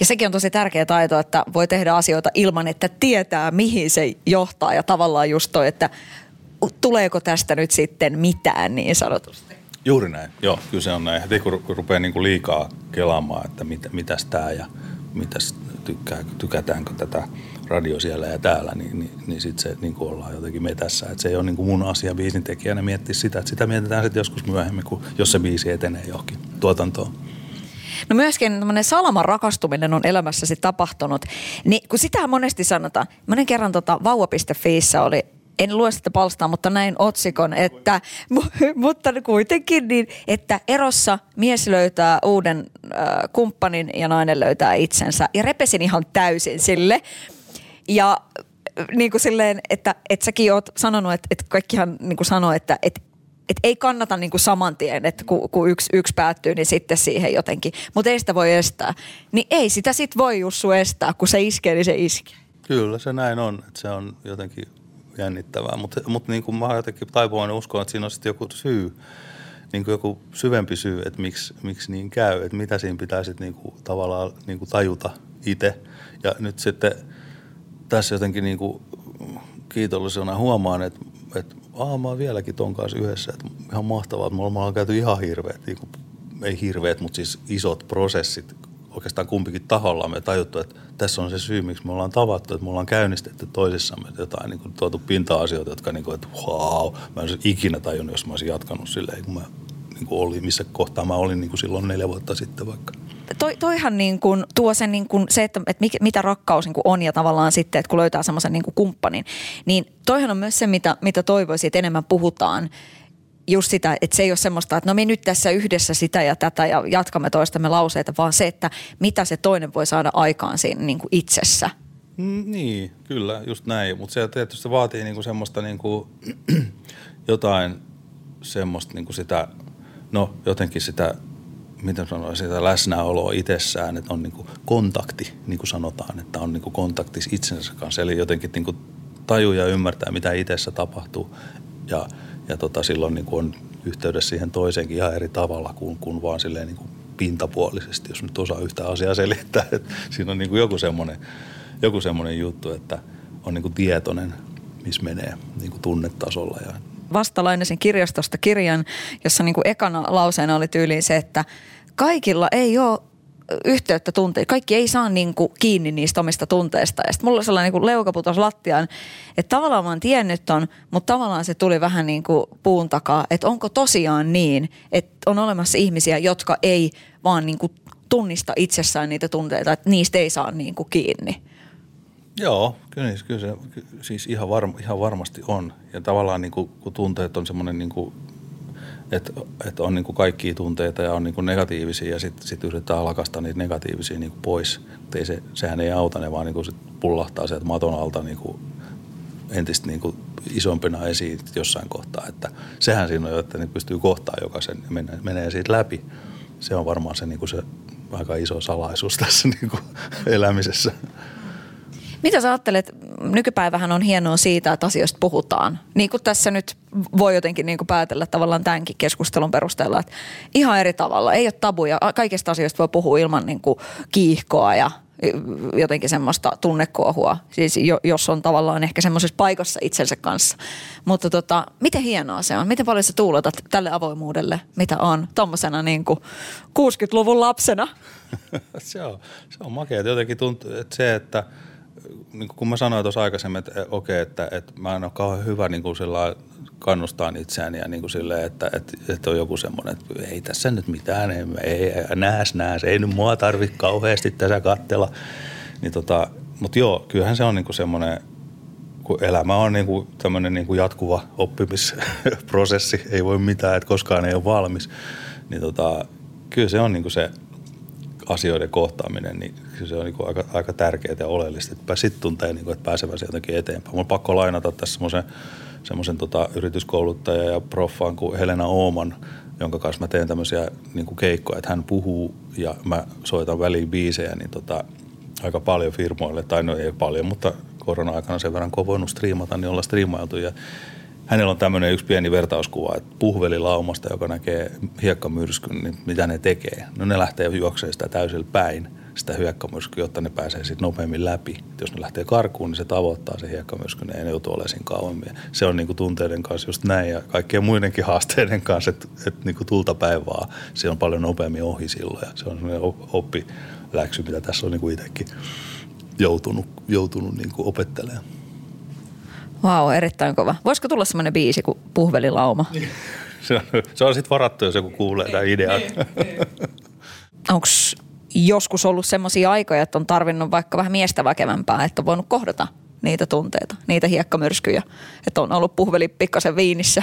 Ja sekin on tosi tärkeä taito, että voi tehdä asioita ilman, että tietää, mihin se johtaa. Ja tavallaan just toi, että tuleeko tästä nyt sitten mitään niin sanotusti. Juuri näin, joo, kyllä se on näin. Heti kun rupeaa niin kuin liikaa kelaamaan, että mit, mitäs tämä ja mitäs tykkää, tykätäänkö tätä radio siellä ja täällä, niin, niin, niin sitten se niin kuin ollaan jotenkin metässä. Että se ei ole niin kuin mun asia biisin tekijänä miettiä sitä, että sitä mietitään sitten joskus myöhemmin, kun, jos se biisi etenee johonkin tuotantoon. No myöskin tämmöinen salaman rakastuminen on elämässäsi tapahtunut. Niin kun sitä monesti sanotaan, monen kerran tota vauva.fiissä oli en lue sitä palstaa, mutta näin otsikon, että, <laughs> mutta kuitenkin niin, että erossa mies löytää uuden äh, kumppanin ja nainen löytää itsensä. Ja repesin ihan täysin sille. Ja niin kuin silleen, että, että säkin oot sanonut, että, että kaikkihan niin kuin sanoo, että, että että ei kannata niin kuin saman tien, että kun, kun yksi, yksi päättyy, niin sitten siihen jotenkin. Mutta ei sitä voi estää. Niin ei sitä sit voi Jussu estää, kun se iskee, niin se iskee. Kyllä se näin on, että se on jotenkin jännittävää, mutta, mutta niin kuin mä jotenkin taipuvainen uskon, että siinä on sitten joku syy, niin kuin joku syvempi syy, että miksi, miksi niin käy, että mitä siinä pitää sitten niin kuin tavallaan niin kuin tajuta itse. Ja nyt sitten tässä jotenkin niin kuin kiitollisena huomaan, että, että aah, mä oon vieläkin ton kanssa yhdessä, että ihan mahtavaa, että me ollaan käyty ihan hirveät, niin kuin, ei hirveät, mutta siis isot prosessit oikeastaan kumpikin taholla me tajuttu, että tässä on se syy, miksi me ollaan tavattu, että me ollaan käynnistetty toisissamme jotain niin kuin tuotu pinta-asioita, jotka niin kuin, että wow, mä en ikinä tajunnut, jos mä olisin jatkanut silleen, kun mä niin kuin olin, missä kohtaa mä olin niin kuin silloin neljä vuotta sitten vaikka. Toi, toihan niin kuin tuo sen niin kuin se, että, että mitä rakkaus niin kuin on ja tavallaan sitten, että kun löytää semmoisen niin kumppanin, niin toihan on myös se, mitä, mitä toivoisin, että enemmän puhutaan just sitä, että se ei ole semmoista, että no me nyt tässä yhdessä sitä ja tätä ja jatkamme toistamme lauseita, vaan se, että mitä se toinen voi saada aikaan siinä niin kuin itsessä. Mm, niin, kyllä, just näin. Mutta se tietysti vaatii niinku semmoista niinku, <clears throat> jotain semmoista niinku sitä, no jotenkin sitä, miten sanoa, sitä läsnäoloa itsessään, että on niinku kontakti, niin kuin sanotaan, että on niinku kontaktis itsensä kanssa. Eli jotenkin niinku tajuu ja ymmärtää, mitä itsessä tapahtuu. Ja ja tota, silloin niin kuin on yhteydessä siihen toiseenkin ihan eri tavalla kuin, kuin vaan silleen niin kuin pintapuolisesti, jos nyt osaa yhtä asiaa selittää. Että siinä on niin kuin joku semmoinen joku juttu, että on niin kuin tietoinen, missä menee niin kuin tunnetasolla. Ja... Vastalainasin kirjastosta kirjan, jossa niin kuin ekana lauseena oli tyyliin se, että kaikilla ei ole yhteyttä tunteita. Kaikki ei saa niin kuin kiinni niistä omista tunteista. Ja sitten mulla sellainen niin leuka putosi lattiaan, että tavallaan mä oon tiennyt ton, mutta tavallaan se tuli vähän niin kuin puun takaa, että onko tosiaan niin, että on olemassa ihmisiä, jotka ei vaan niin kuin tunnista itsessään niitä tunteita, että niistä ei saa niin kuin kiinni. Joo, kyllä, kyllä se siis ihan, varm, ihan varmasti on. Ja tavallaan niin kuin, kun tunteet on semmoinen niin kuin että et on niinku kaikkia tunteita ja on niinku negatiivisia ja sitten sit yritetään lakastaa niitä negatiivisia niinku pois. ei se, sehän ei auta, ne vaan niinku sit pullahtaa sieltä maton alta niinku entistä niin kuin isompina esiin jossain kohtaa. Että sehän siinä on jo, että ne pystyy kohtaa jokaisen ja menee, menee siitä läpi. Se on varmaan se, niin kuin se aika iso salaisuus tässä niin kuin elämisessä. Mitä sä ajattelet, nykypäivähän on hienoa siitä, että asioista puhutaan. Niin kuin tässä nyt voi jotenkin niin kuin päätellä tavallaan tämänkin keskustelun perusteella, että ihan eri tavalla. Ei ole tabuja, kaikista asioista voi puhua ilman niin kuin kiihkoa ja jotenkin semmoista tunnekuohua, siis jos on tavallaan ehkä semmoisessa paikassa itsensä kanssa. Mutta tota, miten hienoa se on? Miten paljon sä tuulotat tälle avoimuudelle, mitä on tuommoisena niin 60-luvun lapsena? <laughs> se on, se on makea. Jotenkin tuntuu, että se, että – niin kun mä sanoin tuossa aikaisemmin, että okei, että, että mä en ole kauhean hyvä niin kuin kannustaa itseäni ja niin kuin silleen, että, että, että on joku semmoinen, että ei tässä nyt mitään, ei, ei nääs, nääs, ei nyt mua tarvitse kauheasti tässä kattella. Niin tota, mutta joo, kyllähän se on niin kuin semmoinen, kun elämä on niin kuin tämmöinen niin kuin jatkuva oppimisprosessi, <laughs> ei voi mitään, että koskaan ei ole valmis. Niin tota, kyllä se on niin kuin se asioiden kohtaaminen, niin se on niin aika, aika tärkeää ja oleellista, että sitten tuntee, niin kuin, että pääsevänsä jotenkin eteenpäin. Mun on pakko lainata tässä semmoisen, semmoisen tota, yrityskouluttaja ja proffaan kuin Helena Ooman, jonka kanssa mä teen tämmöisiä niin keikkoja, että hän puhuu ja mä soitan väliin biisejä, niin tota, aika paljon firmoille, tai no ei paljon, mutta korona-aikana sen verran kun voinut striimata, niin ollaan striimailtu ja hänellä on tämmöinen yksi pieni vertauskuva, että puhvelilaumasta, joka näkee hiekkamyrskyn, niin mitä ne tekee? No ne lähtee juoksemaan sitä täysillä päin, sitä hiekkamyrskyä, jotta ne pääsee sitten nopeammin läpi. Et jos ne lähtee karkuun, niin se tavoittaa se hiekkamyrskyn, niin ei ne joutu olemaan siinä kauemmin. Se on niinku tunteiden kanssa just näin ja kaikkien muidenkin <laughs> haasteiden kanssa, että et niinku tulta päivää se on paljon nopeammin ohi silloin. Ja se on semmoinen oppiläksy, mitä tässä on niinku itsekin joutunut, joutunut niinku opettelemaan. Vau, erittäin kova. Voisiko tulla semmoinen biisi kuin Puhvelilauma? <laughs> se on, se on sitten varattu, jos joku kuulee tämän idean. Onko joskus ollut semmoisia aikoja, että on tarvinnut vaikka vähän miestä väkevämpää, että on voinut kohdata niitä tunteita, niitä hiekkamyrskyjä, että on ollut puhveli pikkasen viinissä.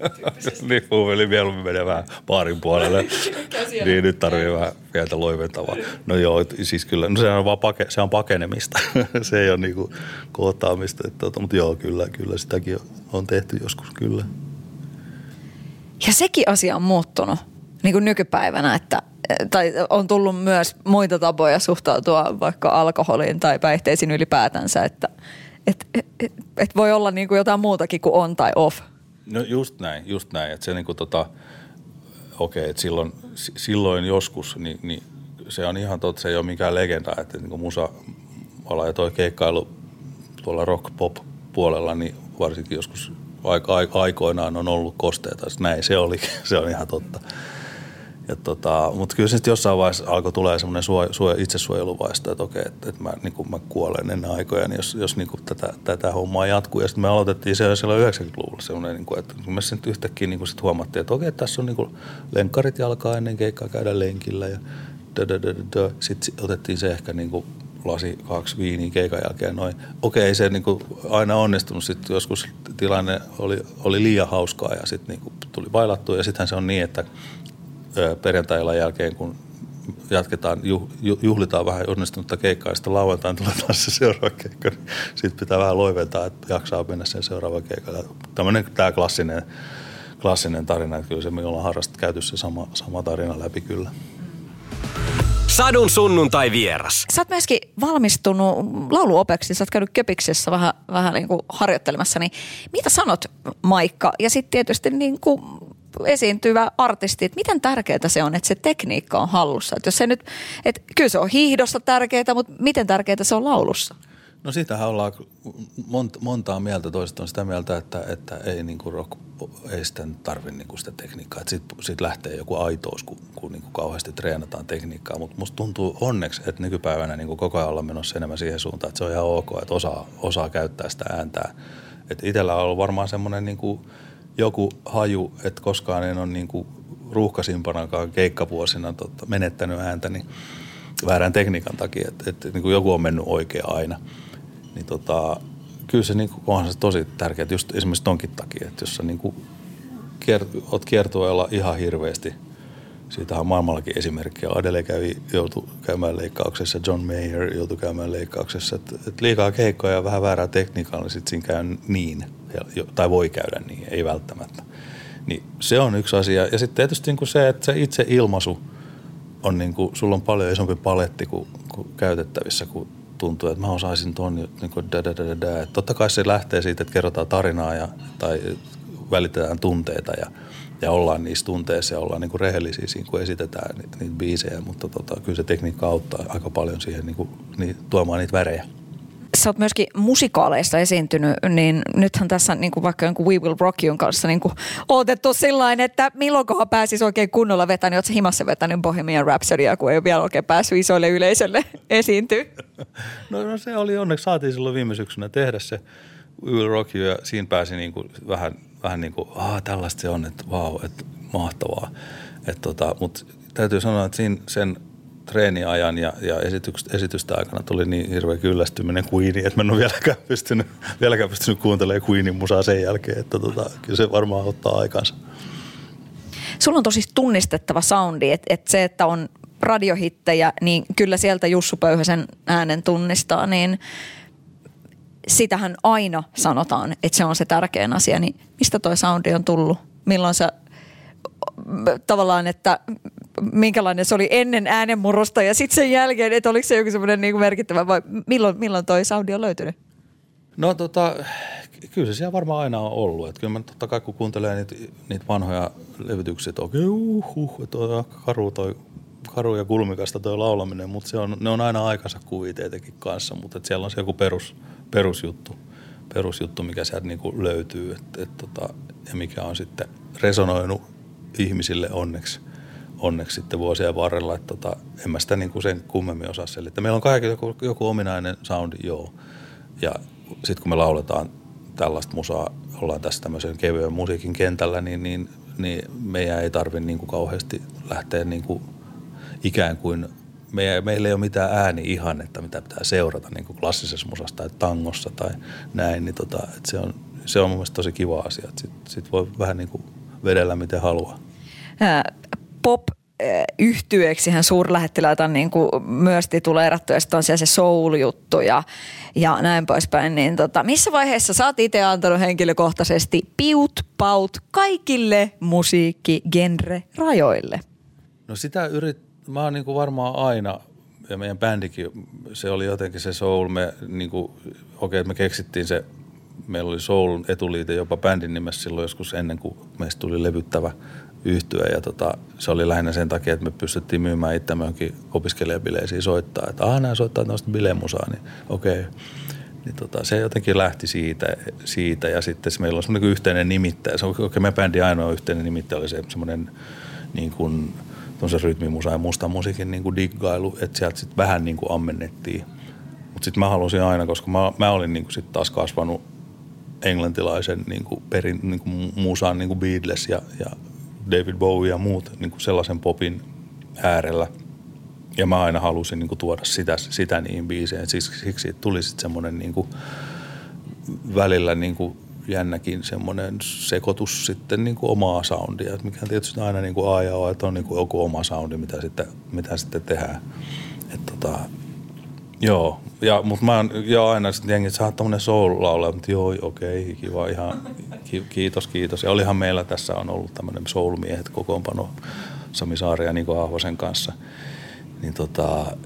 <laughs> niin, puhveli mieluummin menee vähän baarin puolelle. <laughs> niin, nyt tarvii vähän pientä loiventavaa. No joo, siis kyllä, no se on vaan pake, se on pakenemista. <laughs> se ei ole niinku kohtaamista, että, tota, mutta joo, kyllä, kyllä sitäkin on tehty joskus, kyllä. Ja sekin asia on muuttunut niin kuin nykypäivänä, että tai on tullut myös muita tapoja suhtautua vaikka alkoholiin tai päihteisiin ylipäätänsä, että et, et, et, voi olla niin kuin jotain muutakin kuin on tai off. No just näin, just näin. Että se niin kuin tota, okei, että silloin, silloin joskus, niin, niin se on ihan totta, se ei ole mikään legenda, että niin kuin musa ala ja toi keikkailu tuolla rock-pop-puolella, niin varsinkin joskus aikoinaan on ollut kosteita. Näin se oli, <laughs> se on ihan totta. Ja tota, mutta kyllä sitten jossain vaiheessa alkoi tulee semmoinen suo, suo, itsesuojeluvaisto, että okei, että, että mä, niin mä kuolen ennen aikoja, niin jos, jos niin tätä, tätä hommaa jatkuu. Ja sitten me aloitettiin se silloin 90-luvulla semmoinen, niin kuin, että me sitten yhtäkkiä niin sit huomattiin, että okei, tässä on niin kuin lenkkarit jalkaa ennen keikkaa käydä lenkillä ja sitten otettiin se ehkä niin kuin lasi kaksi viiniä keikan jälkeen noin. Okei, ei se niin kuin aina onnistunut. Sitten joskus tilanne oli, oli liian hauskaa ja sitten niin tuli bailattua. Ja sittenhän se on niin, että perjantailla jälkeen, kun jatketaan, juhlitaan vähän onnistunutta keikkaa ja sitten lauantaina tulee taas se seuraava keikka, niin sitten pitää vähän loiventaa, että jaksaa mennä sen seuraava keikka. Tämmöinen tämä klassinen, klassinen tarina, että kyllä se me ollaan harrastettu käyty se sama, sama tarina läpi kyllä. Sadun sunnuntai vieras. Sä oot myöskin valmistunut lauluopeksi, sä oot käynyt Köpiksessä vähän, vähän niin kuin harjoittelemassa, niin mitä sanot Maikka? Ja sitten tietysti niin kuin esiintyvä artisti, että miten tärkeää se on, että se tekniikka on hallussa. Että jos se nyt, että kyllä se on hiihdossa tärkeää, mutta miten tärkeää se on laulussa? No siitähän ollaan monta, montaa mieltä. Toiset on sitä mieltä, että, että ei, niin kuin rock, ei sitten tarvitse niin sitä tekniikkaa. Sitten sit lähtee joku aitous, kun, kun niin kuin kauheasti treenataan tekniikkaa. Mutta musta tuntuu onneksi, että nykypäivänä niin kuin koko ajan ollaan menossa enemmän siihen suuntaan, että se on ihan ok, että osaa, osaa käyttää sitä ääntää. Että itsellä on ollut varmaan semmoinen niin joku haju, että koskaan en ole niin kuin ruuhkasimpanakaan keikkavuosina tota, menettänyt ääntä niin väärän tekniikan takia, että, että niin kuin joku on mennyt oikein aina. Niin tota, kyllä se niin kuin, onhan se tosi tärkeää, just esimerkiksi tonkin takia, että jos sä niin kuin kiert, oot kiertueella ihan hirveästi Siitä on maailmallakin esimerkkejä. Adele kävi, joutui käymään leikkauksessa, John Mayer joutui käymään leikkauksessa. Et, et liikaa keikkoja ja vähän väärää tekniikkaa, niin sitten siinä käy niin, tai voi käydä niin, ei välttämättä. Niin se on yksi asia. Ja sitten tietysti niin kuin se, että se itse ilmaisu on niin kuin, sulla on paljon isompi paletti kuin, kuin käytettävissä, kun tuntuu, että mä osaisin ton niin kuin da. Totta kai se lähtee siitä, että kerrotaan tarinaa ja, tai välitetään tunteita ja, ja ollaan niissä tunteissa ja ollaan niin kuin rehellisiä siinä, kun esitetään niitä, niitä biisejä, mutta tota, kyllä se tekniikka auttaa aika paljon siihen niin kuin, niin, tuomaan niitä värejä sä oot myöskin musikaaleissa esiintynyt, niin nythän tässä niin kuin vaikka jonkun We Will Rock You'n kanssa niin kuin odotettu sillä että milloinkohan pääsisi oikein kunnolla vetänyt, niin oot himassa vetänyt Bohemian Rhapsodya, kun ei ole vielä oikein päässyt isoille yleisölle <laughs> esiintyä? No, no, se oli onneksi, saatiin silloin viime syksynä tehdä se We Will Rock You ja siinä pääsi niin kuin vähän, vähän niin kuin, ah, tällaista se on, että vau, että mahtavaa. Et tota, Mutta täytyy sanoa, että siinä sen – treeniajan ja, ja esitystä, esitystä aikana tuli niin hirveä kyllästyminen Queeniin, että mä en ole vieläkään pystynyt, vieläkään pystynyt kuuntelemaan Queenin musaa sen jälkeen, että tota, kyllä se varmaan ottaa aikansa. Sulla on tosi tunnistettava soundi, että, että se, että on radiohittejä, niin kyllä sieltä Jussu Pöyhösen äänen tunnistaa, niin sitähän aina sanotaan, että se on se tärkein asia, niin mistä toi soundi on tullut? Milloin sä tavallaan, että minkälainen se oli ennen äänenmurrosta ja sitten sen jälkeen, että oliko se joku semmoinen niin merkittävä vai milloin, milloin toi soundi on löytynyt? No tota, kyllä se siellä varmaan aina on ollut. Että kyllä mä totta kai kun kuuntelee niitä, niitä vanhoja levytyksiä, että okei, uh, uh, että on karu, toi, karu ja kulmikasta toi laulaminen, mutta se on, ne on aina aikansa kuvia tietenkin kanssa, mutta siellä on se joku perus, perusjuttu, perusjuttu, mikä sieltä niinku löytyy et, et, tota, ja mikä on sitten resonoinut ihmisille onneksi – onneksi sitten vuosien varrella, että tota, en mä sitä niin kuin sen kummemmin osaa selittää. Meillä on kaikki joku, joku ominainen soundi, joo. Ja sitten kun me lauletaan tällaista musaa, ollaan tässä tämmöisen kevyen musiikin kentällä, niin, niin, niin meidän ei tarvitse niin kuin kauheasti lähteä niin kuin ikään kuin meillä, meillä ei ole mitään ääni ihannetta, mitä pitää seurata niin kuin klassisessa musassa tai tangossa tai näin, niin tota, että se, on, se on mun mielestä tosi kiva asia. Sitten sit voi vähän niin kuin vedellä miten haluaa pop yhtyeeksi hän suurlähettiläitä niin kuin myös tituleerattu ja sitten on siellä se soul-juttu ja, ja näin poispäin. Niin tota, missä vaiheessa sä oot itse antanut henkilökohtaisesti piut, paut kaikille musiikkigenre rajoille? No sitä yrit, mä oon niin kuin varmaan aina ja meidän bändikin, se oli jotenkin se soul, me niin kuin, okei, okay, me keksittiin se, meillä oli soul etuliite jopa bändin nimessä silloin joskus ennen kuin meistä tuli levyttävä yhtyä ja tota, se oli lähinnä sen takia, että me pystyttiin myymään itseämme johonkin opiskelijabileisiin soittaa, että aah, nämä soittaa tällaista bilemusaa, niin okei. Okay. Niin tota, se jotenkin lähti siitä, siitä ja sitten meillä on semmoinen yhteinen nimittäjä. Se on oikein meidän bändin ainoa yhteinen nimittäjä oli se semmoinen niin kuin, se rytmimusa ja musta musiikin niin kuin diggailu, että sieltä sitten vähän niin kuin ammennettiin. Mutta sitten mä halusin aina, koska mä, mä olin niin kuin sit taas kasvanut englantilaisen niin kuin perin, niin kuin musan niin kuin Beatles ja, ja David Bowie ja muut niin kuin sellaisen popin äärellä. Ja mä aina halusin niin kuin tuoda sitä, sitä niihin biiseihin. Siksi, siksi tuli sitten semmoinen niin kuin välillä niin kuin jännäkin semmoinen sekoitus sitten niin kuin omaa soundia, mikä tietysti aina niin kuin A ja O, että on niin kuin joku oma soundi, mitä sitten, mitä sitten tehdään. Et tota, joo, ja, mutta mä jo aina sitten jengi, että sä oot tommonen soul mutta joo, okei, okay, kiva, ihan kiitos, kiitos. Ja olihan meillä tässä on ollut tämmöinen soul-miehet kokoonpano Sami Saari ja Niko Ahvosen kanssa. Niin tota,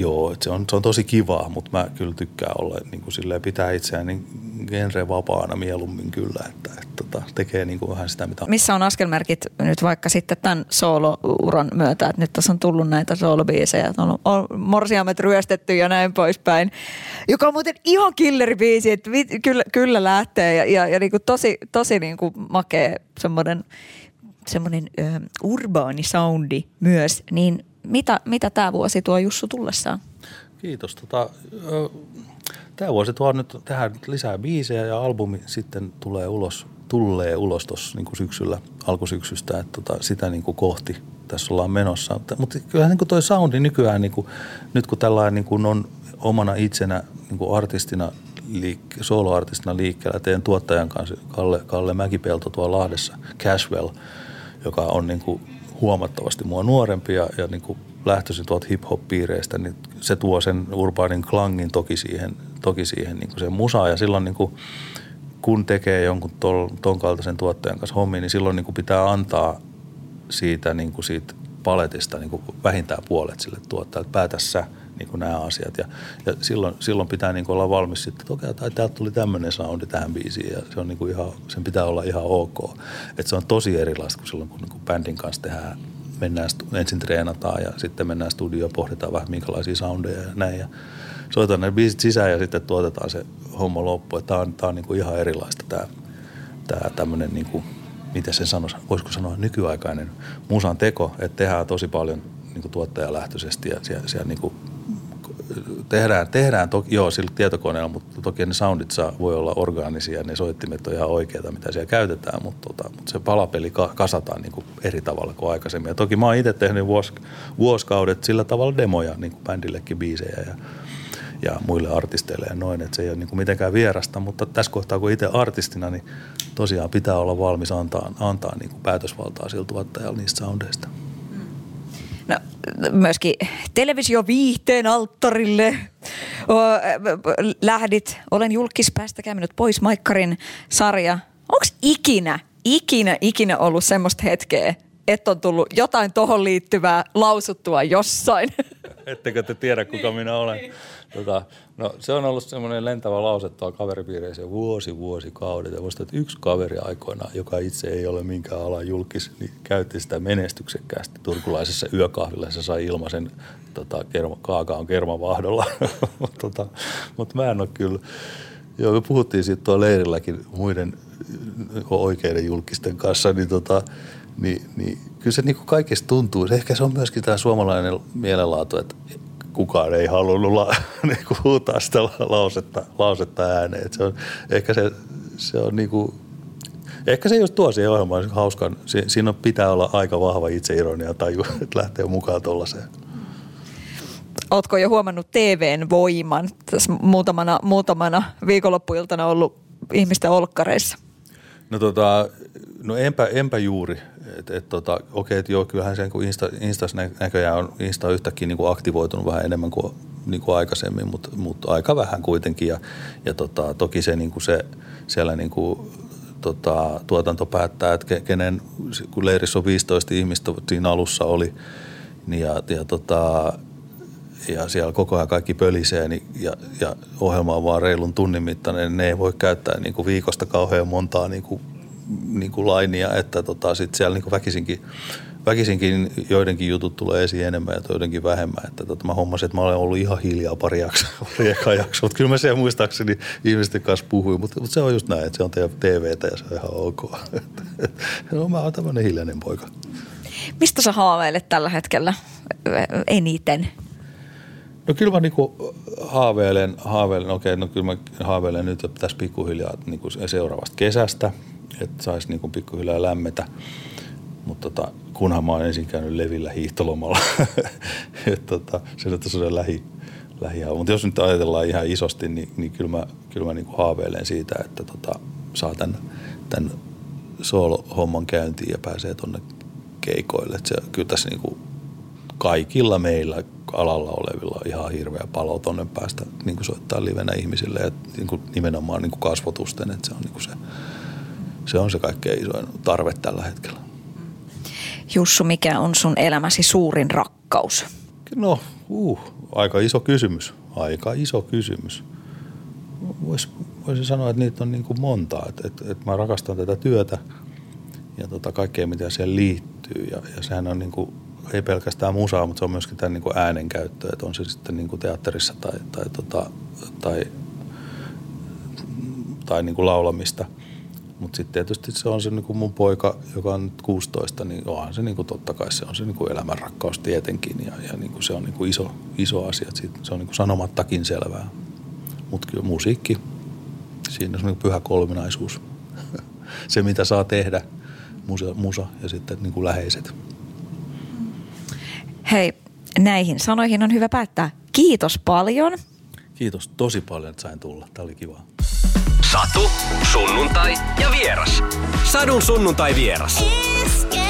joo, se on, se on tosi kivaa, mutta mä kyllä tykkään olla niin kuin silleen, pitää itseään niin genre vapaana mieluummin kyllä, että, että, tota, tekee niin kuin vähän sitä mitä... Missä on askelmerkit nyt vaikka sitten tämän soolo-uran myötä, että nyt tässä on tullut näitä soolobiisejä, on, on morsiamet ryöstetty ja näin poispäin, joka on muuten ihan killeribiisi, että vi, kyllä, kyllä lähtee ja, ja, ja niin kuin tosi, tosi niin kuin makea semmoinen semmoinen urbaani soundi myös, niin mitä, mitä tämä vuosi tuo Jussu tullessaan? Kiitos. Tota, tämä vuosi tuo nyt tähän lisää biisejä ja albumi sitten tulee ulos, tulee ulos tuossa niin syksyllä, alkusyksystä, että tota, sitä niin kuin kohti tässä ollaan menossa. Mutta, kyllähän niin toi soundi nykyään, niin kuin, nyt kun tällainen niin kuin on omana itsenä niin kuin artistina, liik- soloartistina liikkeellä, teen tuottajan kanssa Kalle, Kalle Mäkipelto tuolla Lahdessa, Cashwell, joka on niin kuin huomattavasti mua nuorempi ja, ja niin kuin lähtöisin tuolta hip-hop-piireistä, niin se tuo sen urbaanin klangin toki siihen, toki siihen niin kuin musaan. Ja silloin niin kuin, kun tekee jonkun tol, ton kaltaisen tuottajan kanssa hommiin, niin silloin niin kuin pitää antaa siitä, niin kuin siitä paletista niin kuin vähintään puolet sille tuottajalle. Päätä sä niin kuin nämä asiat. Ja, ja silloin, silloin pitää niin kuin olla valmis sitten, että okei, tai täältä tuli tämmöinen soundi tähän biisiin ja se on niin kuin ihan, sen pitää olla ihan ok. Että se on tosi erilaista kuin silloin, kun niin kuin bändin kanssa tehdään mennään, ensin treenataan ja sitten mennään studioon, pohditaan vähän minkälaisia soundeja ja näin. Ja soitetaan ne biisit sisään ja sitten tuotetaan se homma loppu. Tämä on, tää on niinku ihan erilaista tämä, tämä tämmöinen, niinku, miten sen sanoisi, voisiko sanoa nykyaikainen musan teko, että tehdään tosi paljon niinku tuottajalähtöisesti ja siellä, siellä niinku tehdään, tehdään toki, joo, sillä tietokoneella, mutta toki ne soundit saa, voi olla orgaanisia, ne soittimet on ihan oikeita, mitä siellä käytetään, mutta, tota, mutta se palapeli ka, kasataan niin kuin eri tavalla kuin aikaisemmin. Ja toki mä oon itse tehnyt vuos, vuosikaudet sillä tavalla demoja niin kuin bändillekin biisejä ja, ja muille artisteille ja noin, että se ei ole niin kuin mitenkään vierasta, mutta tässä kohtaa kun itse artistina, niin tosiaan pitää olla valmis antaa, antaa niin kuin päätösvaltaa sillä tuottajalle niistä soundeista. Myöskin televisioviihteen alttarille lähdit. Olen julkis, päästäkää minut pois Maikkarin sarja. Onko ikinä, ikinä, ikinä ollut semmoista hetkeä, että on tullut jotain tohon liittyvää lausuttua jossain? Ettekö te tiedä, kuka minä olen? Tota, no, se on ollut semmoinen lentävä lause tuolla kaveripiireissä vuosi, vuosi kaudet. Ja musta, että yksi kaveri aikoina, joka itse ei ole minkään alan julkis, niin käytti sitä menestyksekkäästi turkulaisessa yökahvilla. Se sai ilmaisen tota, kerma, kaakaon kermavahdolla. <laughs> tota, Mutta mä en ole kyllä. Joo, me puhuttiin siitä tuolla leirilläkin muiden oikeiden julkisten kanssa, niin, tota, niin, niin kyllä se niin kaikesta tuntuu. Ehkä se on myöskin tämä suomalainen mielenlaatu, että kukaan ei halunnut la, <laughs> niin kuin huutaa sitä lausetta, lausetta ääneen. Et se on, ehkä se, se on niin kuin, ehkä se just tuo siihen ohjelmaan hauskan. Si, siinä pitää olla aika vahva itseironia tai <laughs> että lähtee mukaan tuollaiseen. Oletko jo huomannut TVn voiman? Tässä muutamana, muutamana viikonloppuiltana ollut ihmisten olkkareissa. No tota, no enpä, enpä juuri. Et, et tota, okei, että joo, kyllähän sen kun Insta, Instas näköjään on Insta yhtäkkiä niin kuin aktivoitunut vähän enemmän kuin, niin kuin aikaisemmin, mutta, mutta aika vähän kuitenkin. Ja, ja tota, toki se, niin kuin se siellä niin kuin, tota, tuotanto päättää, että kenen, kun leirissä on 15 ihmistä siinä alussa oli, niin ja, ja tota, ja siellä koko ajan kaikki pölisee niin, ja, ja ohjelma on vaan reilun tunnin mittainen, niin ne ei voi käyttää niin kuin viikosta kauhean montaa niin kuin niin kuin lainia, että tota, sit siellä niin kuin väkisinkin, väkisinkin joidenkin jutut tulee esiin enemmän ja joidenkin vähemmän. Että tota, mä hommasin, että mä olen ollut ihan hiljaa pari <laughs> jaksoa, pari. Mutta kyllä mä siellä muistaakseni ihmisten kanssa puhuin, mutta, mutta se on just näin, että se on teidän TVtä ja se on ihan ok. <laughs> no, mä oon tämmöinen hiljainen poika. Mistä sä haaveilet tällä hetkellä eniten? No kyllä mä niinku haaveilen, haaveilen, okei, no kyllä mä haaveilen nyt, että tässä pikkuhiljaa niinku seuraavasta kesästä – että saisi niin kuin pikkuhiljaa lämmetä. Mutta tota, kunhan mä oon ensin käynyt levillä hiihtolomalla, <laughs> että tota, se on se lähi, lähi Mutta jos nyt ajatellaan ihan isosti, niin, niin kyllä mä, kyllä mä niin kuin haaveilen siitä, että tota, saa tämän, tämän solo-homman käyntiin ja pääsee tuonne keikoille. Et se, kyllä tässä niin kuin kaikilla meillä alalla olevilla on ihan hirveä palo tuonne päästä niin kuin soittaa livenä ihmisille ja niin kuin nimenomaan niin kuin kasvotusten, että se on niin kuin se se on se kaikkein isoin tarve tällä hetkellä. Jussu, mikä on sun elämäsi suurin rakkaus? No, uh, aika iso kysymys. Aika iso kysymys. Vois, voisin sanoa, että niitä on niin kuin monta. Et, et, et mä rakastan tätä työtä ja tota kaikkea, mitä siihen liittyy. Ja, ja sehän on niin kuin, ei pelkästään musaa, mutta se on myöskin tämän niin kuin äänenkäyttö. Että on se sitten niin kuin teatterissa tai, tai, tota, tai, tai niin kuin laulamista – mutta sitten tietysti se on se niin kuin mun poika, joka on nyt 16, niin onhan se niin kuin totta kai se on se niin kuin elämänrakkaus tietenkin ja, ja niin kuin se on niin kuin iso, iso asia. Siitä, se on niin kuin sanomattakin selvää. Mutta kyllä musiikki, siinä on niin pyhä kolminaisuus. se mitä saa tehdä, musa, musa ja sitten niin kuin läheiset. Hei, näihin sanoihin on hyvä päättää. Kiitos paljon. Kiitos tosi paljon, että sain tulla. Tämä oli kiva. Satu, sunnuntai ja vieras. Sadun sunnuntai vieras. Iskelmä.